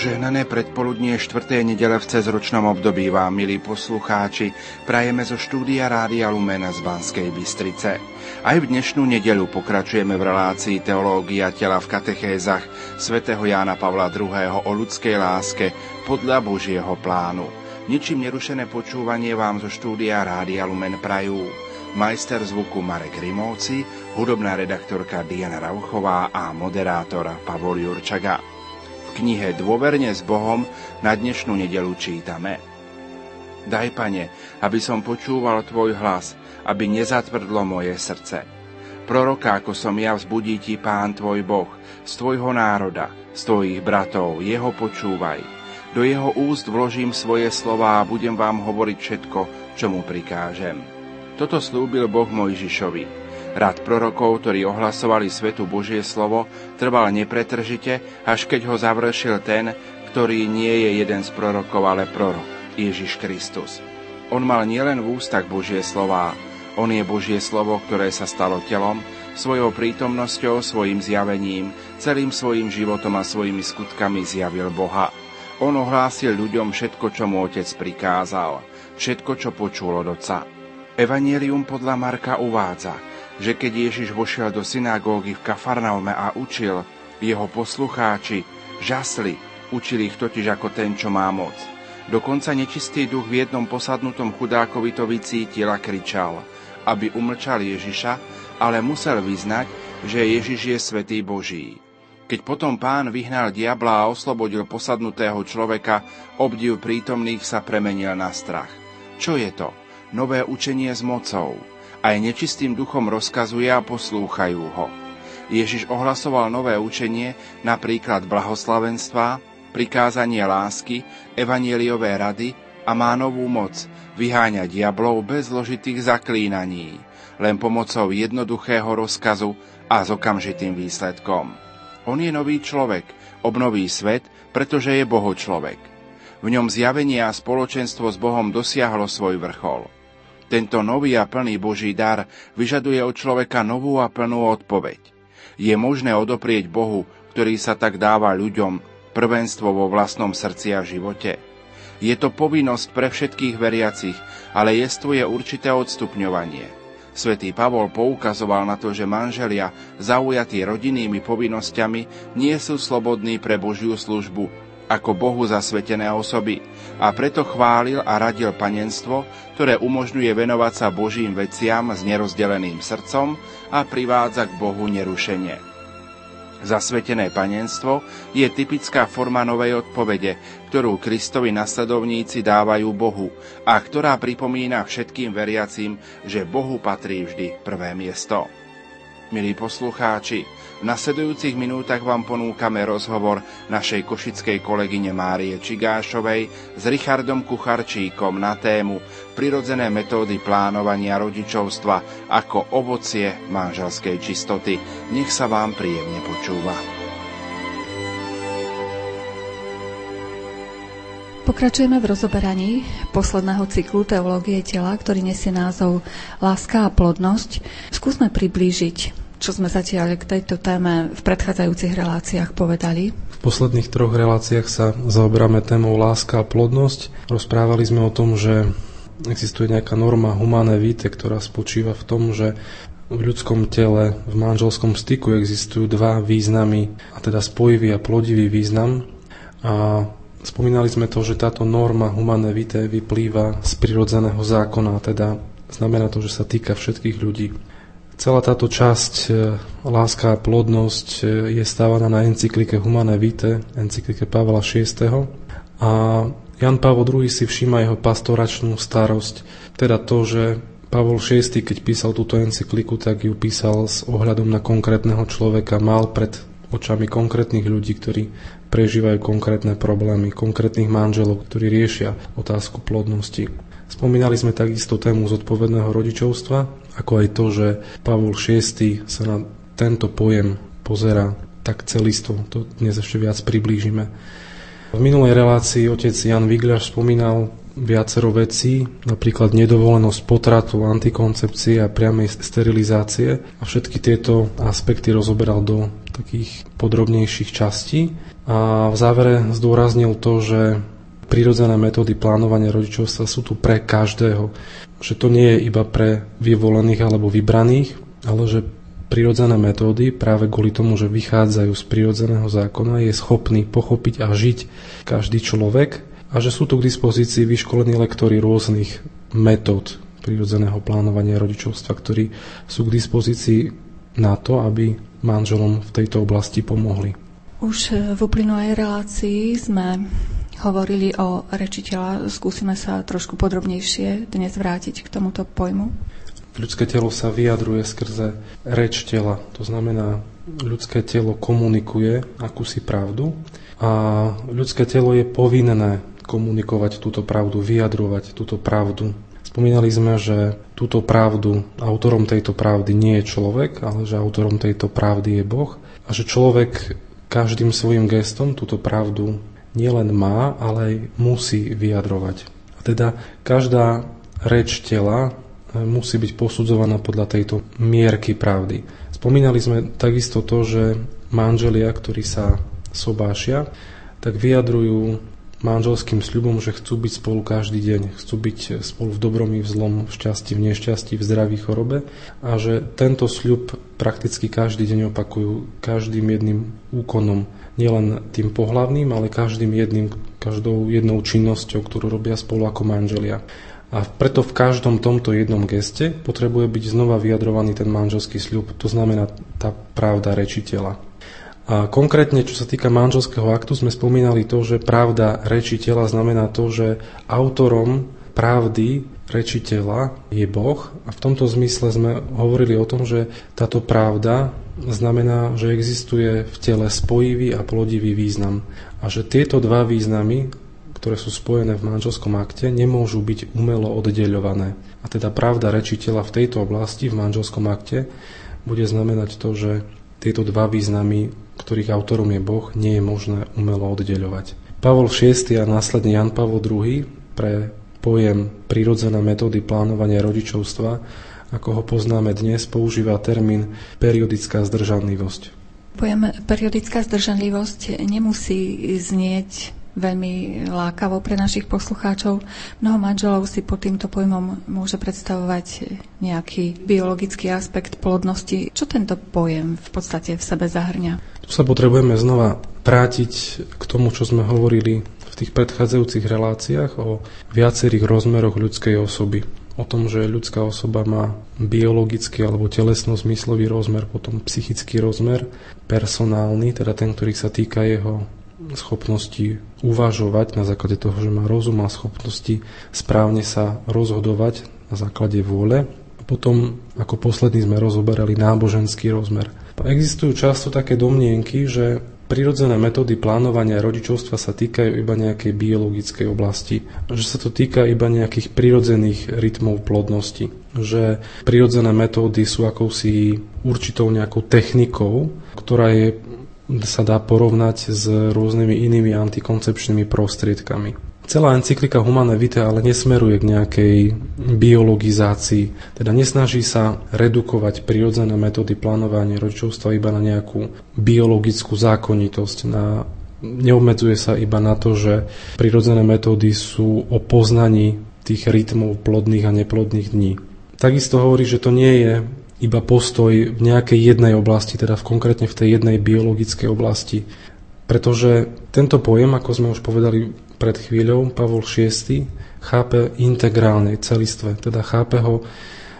Požehnané predpoludnie 4. nedele v cezročnom období vám, milí poslucháči, prajeme zo štúdia Rádia Lumena z Banskej Bystrice. Aj v dnešnú nedelu pokračujeme v relácii Teológia tela v katechézach svätého Jána Pavla II. o ľudskej láske podľa Božieho plánu. Ničím nerušené počúvanie vám zo štúdia Rádia Lumen prajú majster zvuku Marek Rimovci, hudobná redaktorka Diana Rauchová a moderátor Pavol Jurčaga knihe Dôverne s Bohom na dnešnú nedelu čítame. Daj, Pane, aby som počúval Tvoj hlas, aby nezatvrdlo moje srdce. Proroka, ako som ja, vzbudí Ti Pán Tvoj Boh, z Tvojho národa, z Tvojich bratov, Jeho počúvaj. Do Jeho úst vložím svoje slova a budem vám hovoriť všetko, čo mu prikážem. Toto slúbil Boh Mojžišovi, Rad prorokov, ktorí ohlasovali svetu Božie slovo, trval nepretržite, až keď ho završil ten, ktorý nie je jeden z prorokov, ale prorok, Ježiš Kristus. On mal nielen v ústach Božie slová, on je Božie slovo, ktoré sa stalo telom, svojou prítomnosťou, svojim zjavením, celým svojim životom a svojimi skutkami zjavil Boha. On ohlásil ľuďom všetko, čo mu otec prikázal, všetko, čo počul od oca. Evangelium podľa Marka uvádza – že keď Ježiš vošiel do synagógy v Kafarnaume a učil, jeho poslucháči žasli, učili ich totiž ako ten, čo má moc. Dokonca nečistý duch v jednom posadnutom chudákovi to vycítil a kričal, aby umlčal Ježiša, ale musel vyznať, že Ježiš je svetý Boží. Keď potom pán vyhnal diabla a oslobodil posadnutého človeka, obdiv prítomných sa premenil na strach. Čo je to? Nové učenie s mocou aj nečistým duchom rozkazuje a poslúchajú ho. Ježiš ohlasoval nové učenie, napríklad blahoslavenstva, prikázanie lásky, evanieliové rady a má novú moc vyháňať diablov bez zložitých zaklínaní, len pomocou jednoduchého rozkazu a s okamžitým výsledkom. On je nový človek, obnoví svet, pretože je Boho človek. V ňom zjavenie a spoločenstvo s Bohom dosiahlo svoj vrchol. Tento nový a plný Boží dar vyžaduje od človeka novú a plnú odpoveď. Je možné odoprieť Bohu, ktorý sa tak dáva ľuďom, prvenstvo vo vlastnom srdci a živote. Je to povinnosť pre všetkých veriacich, ale jestvuje určité odstupňovanie. Svetý Pavol poukazoval na to, že manželia, zaujatí rodinnými povinnosťami, nie sú slobodní pre Božiu službu, ako Bohu zasvetené osoby a preto chválil a radil panenstvo, ktoré umožňuje venovať sa Božím veciam s nerozdeleným srdcom a privádza k Bohu nerušenie. Zasvetené panenstvo je typická forma novej odpovede, ktorú Kristovi nasledovníci dávajú Bohu a ktorá pripomína všetkým veriacim, že Bohu patrí vždy prvé miesto. Milí poslucháči, v nasledujúcich minútach vám ponúkame rozhovor našej košickej kolegyne Márie Čigášovej s Richardom Kucharčíkom na tému prirodzené metódy plánovania rodičovstva ako ovocie manželskej čistoty. Nech sa vám príjemne počúva. Pokračujeme v rozoberaní posledného cyklu Teológie tela, ktorý nesie názov Láska a plodnosť. Skúsme priblížiť čo sme zatiaľ k tejto téme v predchádzajúcich reláciách povedali? V posledných troch reláciách sa zaoberáme témou láska a plodnosť. Rozprávali sme o tom, že existuje nejaká norma humané víte, ktorá spočíva v tom, že v ľudskom tele, v manželskom styku existujú dva významy, a teda spojivý a plodivý význam. A spomínali sme to, že táto norma humané vitae vyplýva z prirodzeného zákona, teda znamená to, že sa týka všetkých ľudí. Celá táto časť e, Láska a plodnosť e, je stávaná na encyklike Humane Vitae, encyklike Pavla VI. A Jan Pavel II si všíma jeho pastoračnú starosť, teda to, že Pavol VI, keď písal túto encykliku, tak ju písal s ohľadom na konkrétneho človeka, mal pred očami konkrétnych ľudí, ktorí prežívajú konkrétne problémy, konkrétnych manželov, ktorí riešia otázku plodnosti. Spomínali sme takisto tému zodpovedného rodičovstva, ako aj to, že Pavol VI sa na tento pojem pozera tak celisto. To dnes ešte viac priblížime. V minulej relácii otec Jan Vigľaš spomínal viacero vecí, napríklad nedovolenosť potratu, antikoncepcie a priamej sterilizácie. A všetky tieto aspekty rozoberal do takých podrobnejších častí. A v závere zdôraznil to, že prírodzené metódy plánovania rodičovstva sú tu pre každého. Že to nie je iba pre vyvolených alebo vybraných, ale že prírodzené metódy práve kvôli tomu, že vychádzajú z prírodzeného zákona, je schopný pochopiť a žiť každý človek a že sú tu k dispozícii vyškolení lektory rôznych metód prírodzeného plánovania rodičovstva, ktorí sú k dispozícii na to, aby manželom v tejto oblasti pomohli. Už v uplynulej relácii sme hovorili o rečiteľa. Skúsime sa trošku podrobnejšie dnes vrátiť k tomuto pojmu. Ľudské telo sa vyjadruje skrze reč tela. To znamená, ľudské telo komunikuje akúsi pravdu a ľudské telo je povinné komunikovať túto pravdu, vyjadrovať túto pravdu. Spomínali sme, že túto pravdu, autorom tejto pravdy nie je človek, ale že autorom tejto pravdy je Boh a že človek každým svojim gestom túto pravdu nielen má, ale aj musí vyjadrovať. A teda každá reč tela e, musí byť posudzovaná podľa tejto mierky pravdy. Spomínali sme takisto to, že manželia, ktorí sa sobášia, tak vyjadrujú manželským sľubom, že chcú byť spolu každý deň, chcú byť spolu v dobrom i v zlom, v šťastí, v nešťastí, v zdraví, chorobe a že tento sľub prakticky každý deň opakujú každým jedným úkonom, nielen tým pohlavným, ale každým jedným, každou jednou činnosťou, ktorú robia spolu ako manželia. A preto v každom tomto jednom geste potrebuje byť znova vyjadrovaný ten manželský sľub, to znamená tá pravda rečiteľa. A konkrétne, čo sa týka manželského aktu, sme spomínali to, že pravda rečiteľa znamená to, že autorom pravdy rečiteľa je Boh a v tomto zmysle sme hovorili o tom, že táto pravda znamená, že existuje v tele spojivý a plodivý význam a že tieto dva významy, ktoré sú spojené v manželskom akte, nemôžu byť umelo oddeľované. A teda pravda rečiteľa v tejto oblasti, v manželskom akte, bude znamenať to, že tieto dva významy ktorých autorom je Boh, nie je možné umelo oddeľovať. Pavol VI a následne Jan Pavol II pre pojem prírodzené metódy plánovania rodičovstva, ako ho poznáme dnes, používa termín periodická zdržanlivosť. Pojem periodická zdržanlivosť nemusí znieť veľmi lákavo pre našich poslucháčov. Mnoho manželov si pod týmto pojmom môže predstavovať nejaký biologický aspekt plodnosti. Čo tento pojem v podstate v sebe zahrňa? Tu sa potrebujeme znova vrátiť k tomu, čo sme hovorili tých predchádzajúcich reláciách o viacerých rozmeroch ľudskej osoby o tom, že ľudská osoba má biologický alebo telesno-zmyslový rozmer, potom psychický rozmer, personálny, teda ten, ktorý sa týka jeho schopnosti uvažovať na základe toho, že má rozum a schopnosti správne sa rozhodovať na základe vôle. Potom ako posledný sme rozoberali náboženský rozmer. Existujú často také domnienky, že prirodzené metódy plánovania rodičovstva sa týkajú iba nejakej biologickej oblasti, že sa to týka iba nejakých prirodzených rytmov plodnosti, že prirodzené metódy sú akousi určitou nejakou technikou, ktorá je sa dá porovnať s rôznymi inými antikoncepčnými prostriedkami. Celá encyklika Humane Vitae ale nesmeruje k nejakej biologizácii, teda nesnaží sa redukovať prirodzené metódy plánovania rodičovstva iba na nejakú biologickú zákonitosť, na neobmedzuje sa iba na to, že prirodzené metódy sú o poznaní tých rytmov plodných a neplodných dní. Takisto hovorí, že to nie je iba postoj v nejakej jednej oblasti, teda v, konkrétne v tej jednej biologickej oblasti. Pretože tento pojem, ako sme už povedali pred chvíľou, Pavol VI chápe integrálne, celistve, teda chápe ho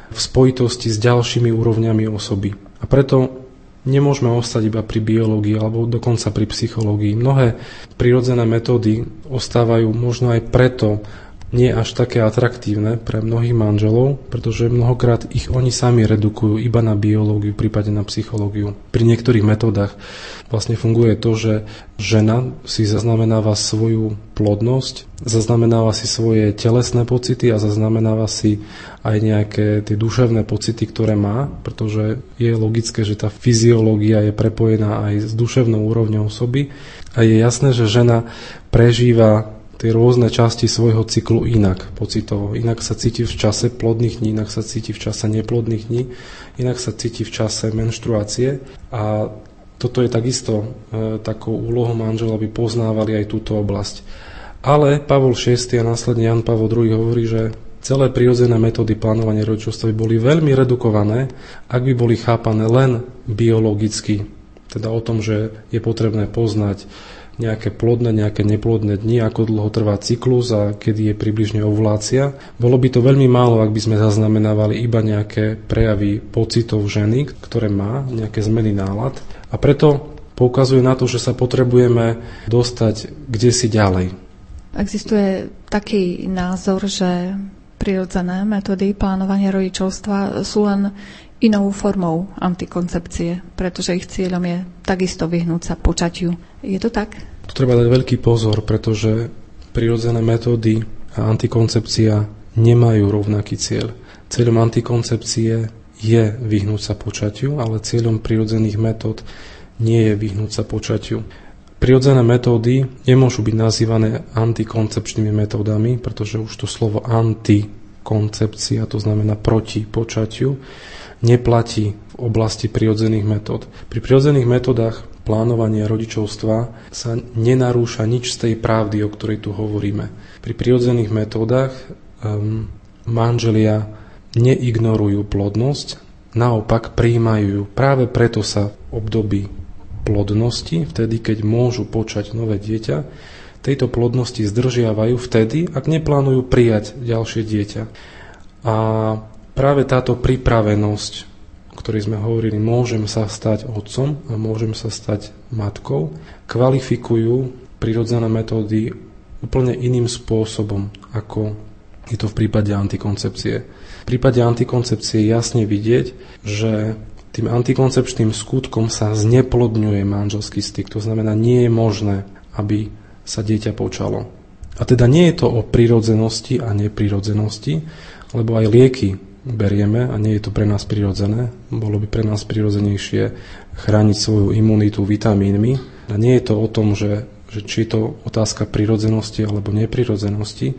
v spojitosti s ďalšími úrovňami osoby. A preto nemôžeme ostať iba pri biológii alebo dokonca pri psychológii. Mnohé prirodzené metódy ostávajú možno aj preto nie až také atraktívne pre mnohých manželov, pretože mnohokrát ich oni sami redukujú iba na biológiu, prípadne na psychológiu. Pri niektorých metódach vlastne funguje to, že žena si zaznamenáva svoju plodnosť, zaznamenáva si svoje telesné pocity a zaznamenáva si aj nejaké tie duševné pocity, ktoré má, pretože je logické, že tá fyziológia je prepojená aj s duševnou úrovňou osoby a je jasné, že žena prežíva tie rôzne časti svojho cyklu inak pocitovo. Inak sa cíti v čase plodných dní, inak sa cíti v čase neplodných dní, inak sa cíti v čase menštruácie a toto je takisto e, takou úlohou manžela, aby poznávali aj túto oblasť. Ale Pavol VI a následne Jan Pavol II hovorí, že celé prirodzené metódy plánovania rodičovstva by boli veľmi redukované, ak by boli chápané len biologicky. Teda o tom, že je potrebné poznať nejaké plodné, nejaké neplodné dni, ako dlho trvá cyklus a kedy je približne ovulácia. Bolo by to veľmi málo, ak by sme zaznamenávali iba nejaké prejavy pocitov ženy, ktoré má, nejaké zmeny nálad. A preto poukazuje na to, že sa potrebujeme dostať kde si ďalej. Existuje taký názor, že prirodzené metódy plánovania rodičovstva sú len inou formou antikoncepcie, pretože ich cieľom je takisto vyhnúť sa počatiu. Je to tak? Tu treba dať veľký pozor, pretože prirodzené metódy a antikoncepcia nemajú rovnaký cieľ. Cieľom antikoncepcie je vyhnúť sa počatiu, ale cieľom prirodzených metód nie je vyhnúť sa počatiu. Prirodzené metódy nemôžu byť nazývané antikoncepčnými metódami, pretože už to slovo antikoncepcia, to znamená proti počatiu, neplatí v oblasti prirodzených metód. Pri prirodzených metódach plánovania rodičovstva sa nenarúša nič z tej pravdy, o ktorej tu hovoríme. Pri prirodzených metódach um, manželia neignorujú plodnosť, naopak príjmajú ju. Práve preto sa v období plodnosti, vtedy keď môžu počať nové dieťa, tejto plodnosti zdržiavajú vtedy, ak neplánujú prijať ďalšie dieťa. A práve táto pripravenosť, o ktorej sme hovorili, môžem sa stať otcom a môžem sa stať matkou, kvalifikujú prirodzené metódy úplne iným spôsobom, ako je to v prípade antikoncepcie. V prípade antikoncepcie je jasne vidieť, že tým antikoncepčným skutkom sa zneplodňuje manželský styk. To znamená, nie je možné, aby sa dieťa počalo. A teda nie je to o prirodzenosti a neprirodzenosti, lebo aj lieky berieme a nie je to pre nás prirodzené. Bolo by pre nás prirodzenejšie chrániť svoju imunitu vitamínmi. A nie je to o tom, že, že či je to otázka prirodzenosti alebo neprirodzenosti,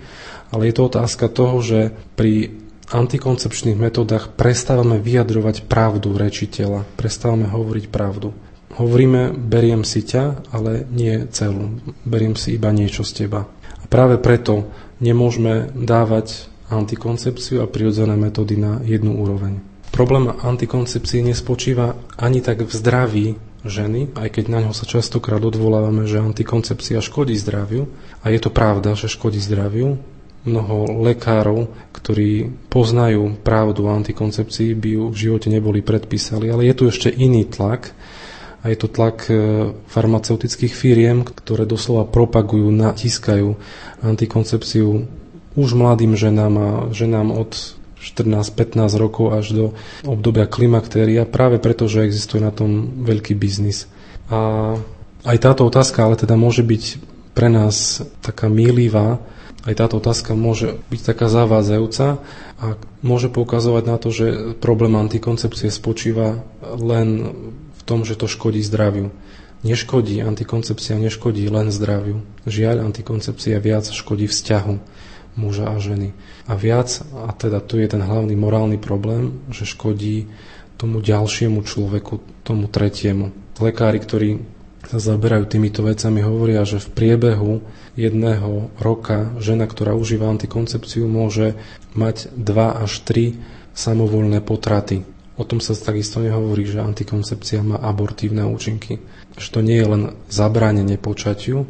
ale je to otázka toho, že pri antikoncepčných metodách prestávame vyjadrovať pravdu rečiteľa, prestávame hovoriť pravdu. Hovoríme, beriem si ťa, ale nie celú. Beriem si iba niečo z teba. A práve preto nemôžeme dávať antikoncepciu a prirodzené metódy na jednu úroveň. Problém antikoncepcie nespočíva ani tak v zdraví ženy, aj keď na ňo sa častokrát odvolávame, že antikoncepcia škodí zdraviu. A je to pravda, že škodí zdraviu. Mnoho lekárov, ktorí poznajú pravdu o antikoncepcii, by ju v živote neboli predpísali. Ale je tu ešte iný tlak, a je to tlak e, farmaceutických firiem, ktoré doslova propagujú, natiskajú antikoncepciu už mladým ženám a ženám od 14-15 rokov až do obdobia klimaktéria, práve preto, že existuje na tom veľký biznis. A aj táto otázka ale teda môže byť pre nás taká mýlivá, aj táto otázka môže byť taká zavádzajúca a môže poukazovať na to, že problém antikoncepcie spočíva len v tom, že to škodí zdraviu. Neškodí, antikoncepcia neškodí len zdraviu. Žiaľ, antikoncepcia viac škodí vzťahu muža a ženy. A viac, a teda tu je ten hlavný morálny problém, že škodí tomu ďalšiemu človeku, tomu tretiemu. Lekári, ktorí sa zaberajú týmito vecami, hovoria, že v priebehu jedného roka žena, ktorá užíva antikoncepciu, môže mať 2 až 3 samovolné potraty. O tom sa takisto nehovorí, že antikoncepcia má abortívne účinky. Že to nie je len zabránenie počatiu,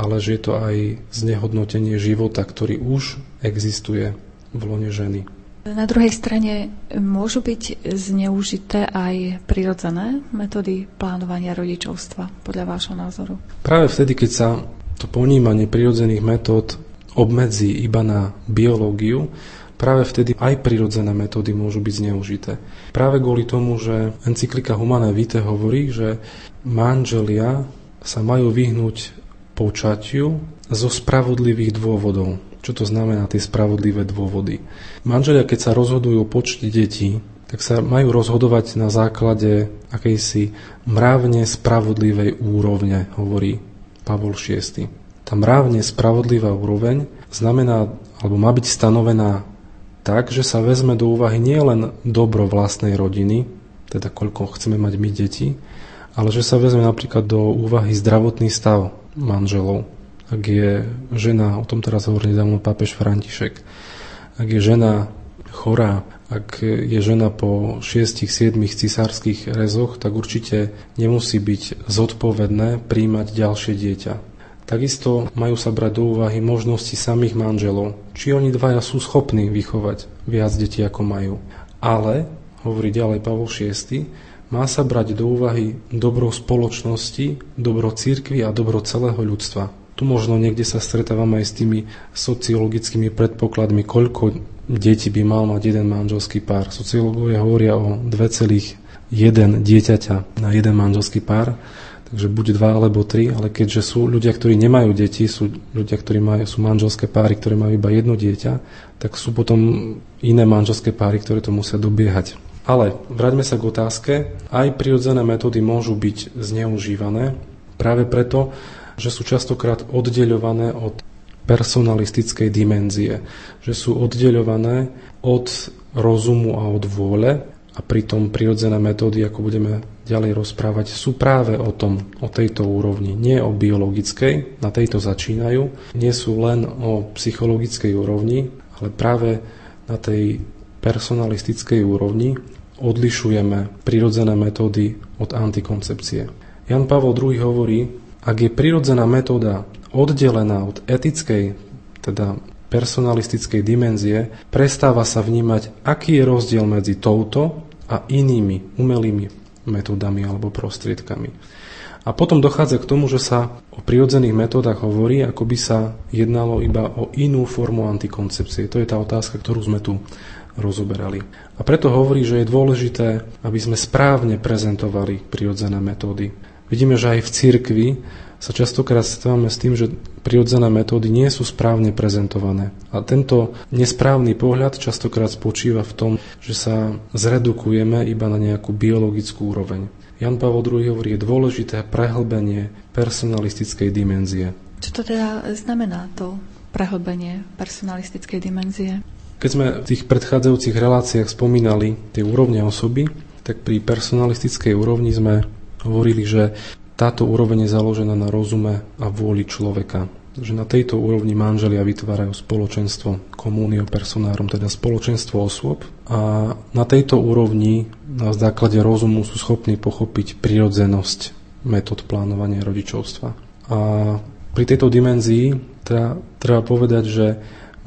ale že je to aj znehodnotenie života, ktorý už existuje v lone ženy. Na druhej strane môžu byť zneužité aj prirodzené metódy plánovania rodičovstva, podľa vášho názoru? Práve vtedy, keď sa to ponímanie prirodzených metód obmedzí iba na biológiu, práve vtedy aj prirodzené metódy môžu byť zneužité. Práve kvôli tomu, že encyklika Humana Vitae hovorí, že manželia sa majú vyhnúť počatiu zo spravodlivých dôvodov. Čo to znamená tie spravodlivé dôvody? Manželia, keď sa rozhodujú o počte detí, tak sa majú rozhodovať na základe akejsi mravne spravodlivej úrovne, hovorí Pavol VI. Tá mravne spravodlivá úroveň znamená, alebo má byť stanovená tak, že sa vezme do úvahy nielen dobro vlastnej rodiny, teda koľko chceme mať my deti, ale že sa vezme napríklad do úvahy zdravotný stav manželov. Ak je žena, o tom teraz hovorí nedávno pápež František, ak je žena chorá, ak je žena po 6-7 cisárskych rezoch, tak určite nemusí byť zodpovedné príjmať ďalšie dieťa. Takisto majú sa brať do úvahy možnosti samých manželov, či oni dvaja sú schopní vychovať viac detí ako majú. Ale, hovorí ďalej Pavol VI, má sa brať do úvahy dobro spoločnosti, dobro církvy a dobro celého ľudstva. Tu možno niekde sa stretávame aj s tými sociologickými predpokladmi, koľko detí by mal mať jeden manželský pár. Sociológovia hovoria o 2,1 dieťaťa na jeden manželský pár, takže buď dva alebo tri, ale keďže sú ľudia, ktorí nemajú deti, sú ľudia, ktorí majú, sú manželské páry, ktoré majú iba jedno dieťa, tak sú potom iné manželské páry, ktoré to musia dobiehať. Ale vráťme sa k otázke. Aj prirodzené metódy môžu byť zneužívané práve preto, že sú častokrát oddeľované od personalistickej dimenzie, že sú oddeľované od rozumu a od vôle a pritom prirodzené metódy, ako budeme ďalej rozprávať, sú práve o tom, o tejto úrovni, nie o biologickej, na tejto začínajú, nie sú len o psychologickej úrovni, ale práve na tej personalistickej úrovni odlišujeme prirodzené metódy od antikoncepcie. Jan Pavel II hovorí, ak je prirodzená metóda oddelená od etickej, teda personalistickej dimenzie, prestáva sa vnímať, aký je rozdiel medzi touto a inými umelými metódami alebo prostriedkami. A potom dochádza k tomu, že sa o prirodzených metódach hovorí, ako by sa jednalo iba o inú formu antikoncepcie. To je tá otázka, ktorú sme tu rozoberali. A preto hovorí, že je dôležité, aby sme správne prezentovali prirodzené metódy. Vidíme, že aj v cirkvi sa častokrát stávame s tým, že prirodzené metódy nie sú správne prezentované. A tento nesprávny pohľad častokrát spočíva v tom, že sa zredukujeme iba na nejakú biologickú úroveň. Jan Pavel II hovorí, je dôležité prehlbenie personalistickej dimenzie. Čo to teda znamená to prehlbenie personalistickej dimenzie? Keď sme v tých predchádzajúcich reláciách spomínali tie úrovne osoby, tak pri personalistickej úrovni sme hovorili, že táto úroveň je založená na rozume a vôli človeka. Že na tejto úrovni manželia vytvárajú spoločenstvo komunio personárom, teda spoločenstvo osôb. A na tejto úrovni na základe rozumu sú schopní pochopiť prirodzenosť metód plánovania rodičovstva. A pri tejto dimenzii teda, treba povedať, že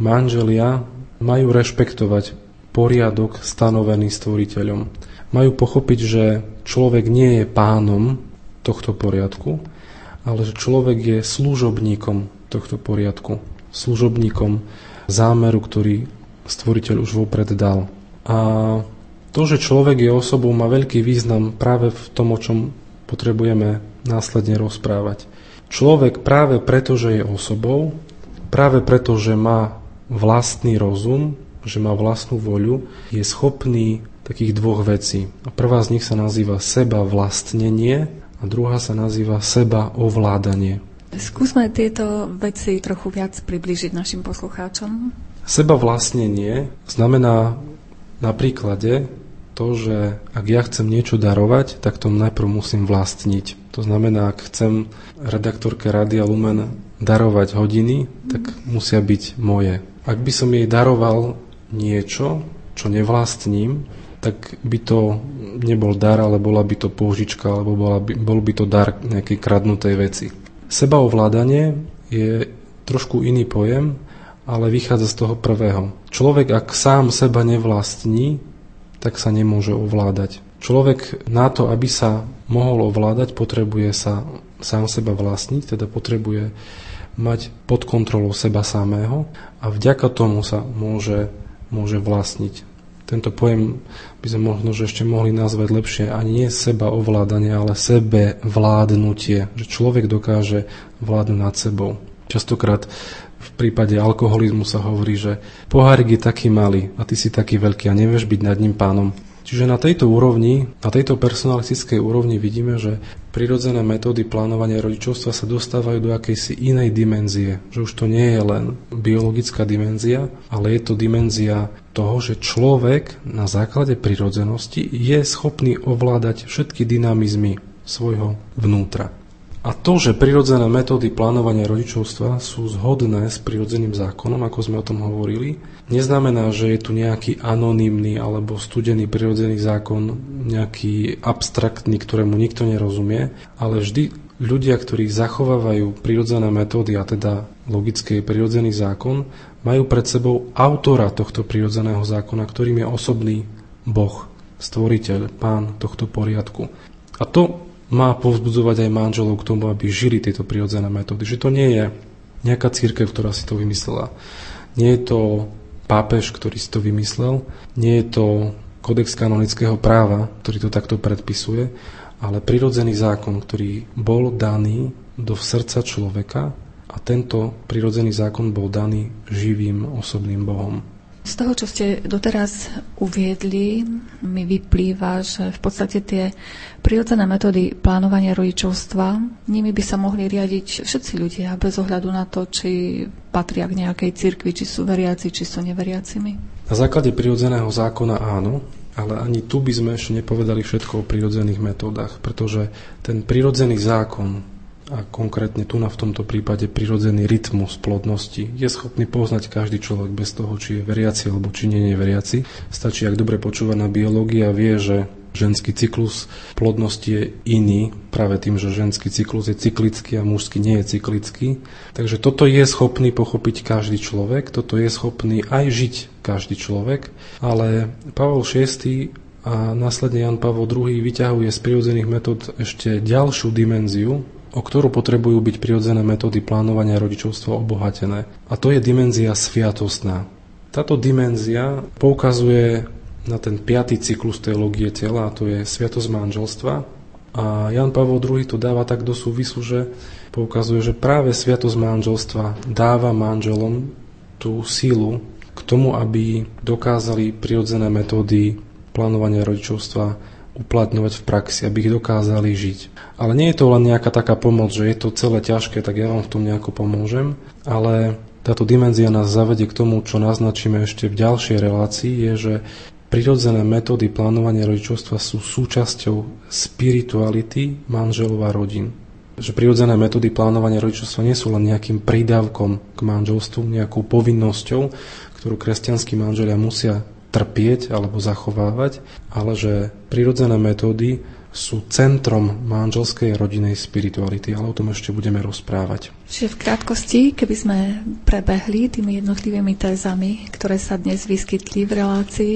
manželia majú rešpektovať poriadok stanovený stvoriteľom. Majú pochopiť, že človek nie je pánom tohto poriadku, ale že človek je služobníkom tohto poriadku, služobníkom zámeru, ktorý stvoriteľ už vopred dal. A to, že človek je osobou, má veľký význam práve v tom, o čom potrebujeme následne rozprávať. Človek práve preto, že je osobou, práve preto, že má vlastný rozum, že má vlastnú voľu, je schopný takých dvoch vecí. A prvá z nich sa nazýva seba vlastnenie a druhá sa nazýva seba ovládanie. Skúsme tieto veci trochu viac približiť našim poslucháčom. Seba vlastnenie znamená na príklade to, že ak ja chcem niečo darovať, tak to najprv musím vlastniť. To znamená, ak chcem redaktorke Radia Lumen darovať hodiny, tak musia byť moje. Ak by som jej daroval niečo, čo nevlastním, tak by to nebol dar, ale bola by to použička, alebo bola by, bol by to dar nejakej kradnutej veci. Sebaovládanie je trošku iný pojem, ale vychádza z toho prvého. Človek, ak sám seba nevlastní, tak sa nemôže ovládať. Človek na to, aby sa mohol ovládať, potrebuje sa sám seba vlastniť, teda potrebuje mať pod kontrolou seba samého a vďaka tomu sa môže, môže vlastniť tento pojem by sme možno že ešte mohli nazvať lepšie ani nie seba ovládanie, ale sebe vládnutie, že človek dokáže vládnuť nad sebou. Častokrát v prípade alkoholizmu sa hovorí, že pohárik je taký malý a ty si taký veľký a nevieš byť nad ním pánom. Čiže na tejto úrovni, na tejto personalistickej úrovni vidíme, že prirodzené metódy plánovania rodičovstva sa dostávajú do akejsi inej dimenzie. Že už to nie je len biologická dimenzia, ale je to dimenzia toho, že človek na základe prirodzenosti je schopný ovládať všetky dynamizmy svojho vnútra. A to, že prirodzené metódy plánovania rodičovstva sú zhodné s prirodzeným zákonom, ako sme o tom hovorili, neznamená, že je tu nejaký anonymný alebo studený prirodzený zákon, nejaký abstraktný, ktorému nikto nerozumie, ale vždy ľudia, ktorí zachovávajú prirodzené metódy, a teda logický prirodzený zákon, majú pred sebou autora tohto prirodzeného zákona, ktorým je osobný Boh, stvoriteľ, pán tohto poriadku. A to má povzbudzovať aj manželov k tomu, aby žili tieto prirodzené metódy. Že to nie je nejaká církev, ktorá si to vymyslela. Nie je to pápež, ktorý si to vymyslel. Nie je to kodex kanonického práva, ktorý to takto predpisuje, ale prirodzený zákon, ktorý bol daný do srdca človeka a tento prirodzený zákon bol daný živým osobným Bohom. Z toho, čo ste doteraz uviedli, mi vyplýva, že v podstate tie prirodzené metódy plánovania rodičovstva, nimi by sa mohli riadiť všetci ľudia, bez ohľadu na to, či patria k nejakej cirkvi, či sú veriaci, či sú neveriacimi. Na základe prirodzeného zákona áno, ale ani tu by sme ešte nepovedali všetko o prirodzených metódach, pretože ten prirodzený zákon, a konkrétne tu na v tomto prípade prirodzený rytmus plodnosti je schopný poznať každý človek bez toho, či je veriaci alebo či nie je veriaci. Stačí, ak dobre počúva na biológia, vie, že ženský cyklus plodnosti je iný, práve tým, že ženský cyklus je cyklický a mužský nie je cyklický. Takže toto je schopný pochopiť každý človek, toto je schopný aj žiť každý človek, ale Pavol VI a následne Jan Pavol II vyťahuje z prirodzených metód ešte ďalšiu dimenziu, o ktorú potrebujú byť prirodzené metódy plánovania rodičovstva obohatené. A to je dimenzia sviatostná. Táto dimenzia poukazuje na ten piatý cyklus teológie tela, a to je sviatosť manželstva. A Jan Pavol II to dáva tak do súvisu, že poukazuje, že práve sviatosť manželstva dáva manželom tú sílu k tomu, aby dokázali prirodzené metódy plánovania rodičovstva uplatňovať v praxi, aby ich dokázali žiť. Ale nie je to len nejaká taká pomoc, že je to celé ťažké, tak ja vám v tom nejako pomôžem, ale táto dimenzia nás zavede k tomu, čo naznačíme ešte v ďalšej relácii, je, že prirodzené metódy plánovania rodičovstva sú súčasťou spirituality manželov a rodín. Že prirodzené metódy plánovania rodičovstva nie sú len nejakým prídavkom k manželstvu, nejakou povinnosťou, ktorú kresťanskí manželia musia trpieť alebo zachovávať, ale že prirodzené metódy sú centrom manželskej rodinej spirituality, ale o tom ešte budeme rozprávať. Čiže v krátkosti, keby sme prebehli tými jednotlivými tézami, ktoré sa dnes vyskytli v relácii.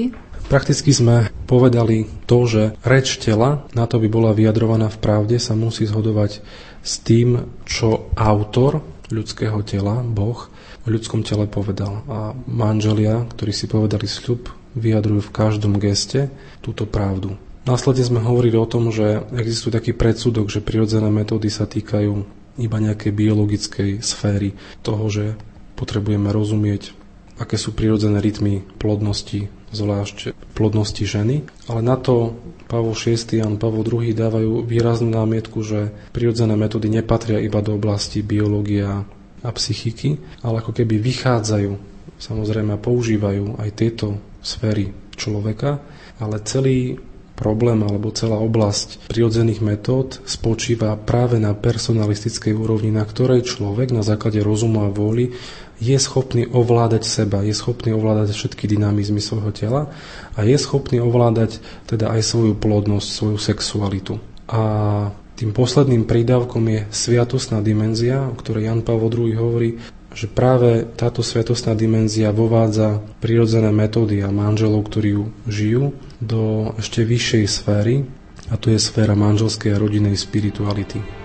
Prakticky sme povedali to, že reč tela, na to by bola vyjadrovaná v pravde, sa musí zhodovať s tým, čo autor ľudského tela, Boh, o ľudskom tele povedal. A manželia, ktorí si povedali sľub, vyjadrujú v každom geste túto pravdu. Následne sme hovorili o tom, že existuje taký predsudok, že prirodzené metódy sa týkajú iba nejakej biologickej sféry toho, že potrebujeme rozumieť, aké sú prirodzené rytmy plodnosti, zvlášť plodnosti ženy. Ale na to Pavol VI a Pavol II dávajú výraznú námietku, že prirodzené metódy nepatria iba do oblasti biológia a psychiky, ale ako keby vychádzajú, samozrejme používajú aj tieto sféry človeka, ale celý problém alebo celá oblasť prirodzených metód spočíva práve na personalistickej úrovni, na ktorej človek na základe rozumu a vôly je schopný ovládať seba, je schopný ovládať všetky dynamizmy svojho tela a je schopný ovládať teda aj svoju plodnosť, svoju sexualitu. A tým posledným prídavkom je sviatostná dimenzia, o ktorej Jan Pavel II hovorí, že práve táto sviatostná dimenzia vovádza prirodzené metódy a manželov, ktorí ju žijú, do ešte vyššej sféry, a to je sféra manželskej a rodinej spirituality.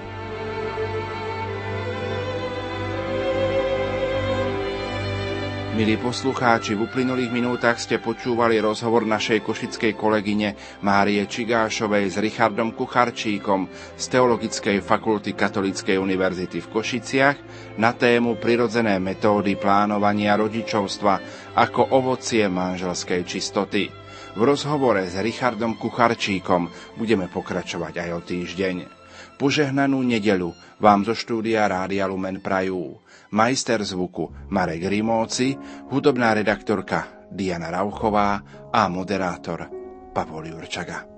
Milí poslucháči, v uplynulých minútach ste počúvali rozhovor našej košickej kolegyne Márie Čigášovej s Richardom Kucharčíkom z Teologickej fakulty Katolíckej univerzity v Košiciach na tému prirodzené metódy plánovania rodičovstva ako ovocie manželskej čistoty. V rozhovore s Richardom Kucharčíkom budeme pokračovať aj o týždeň. Požehnanú nedelu vám zo štúdia Rádia Lumen Prajú majster zvuku Marek Rimóci, hudobná redaktorka Diana Rauchová a moderátor Pavol Jurčaga.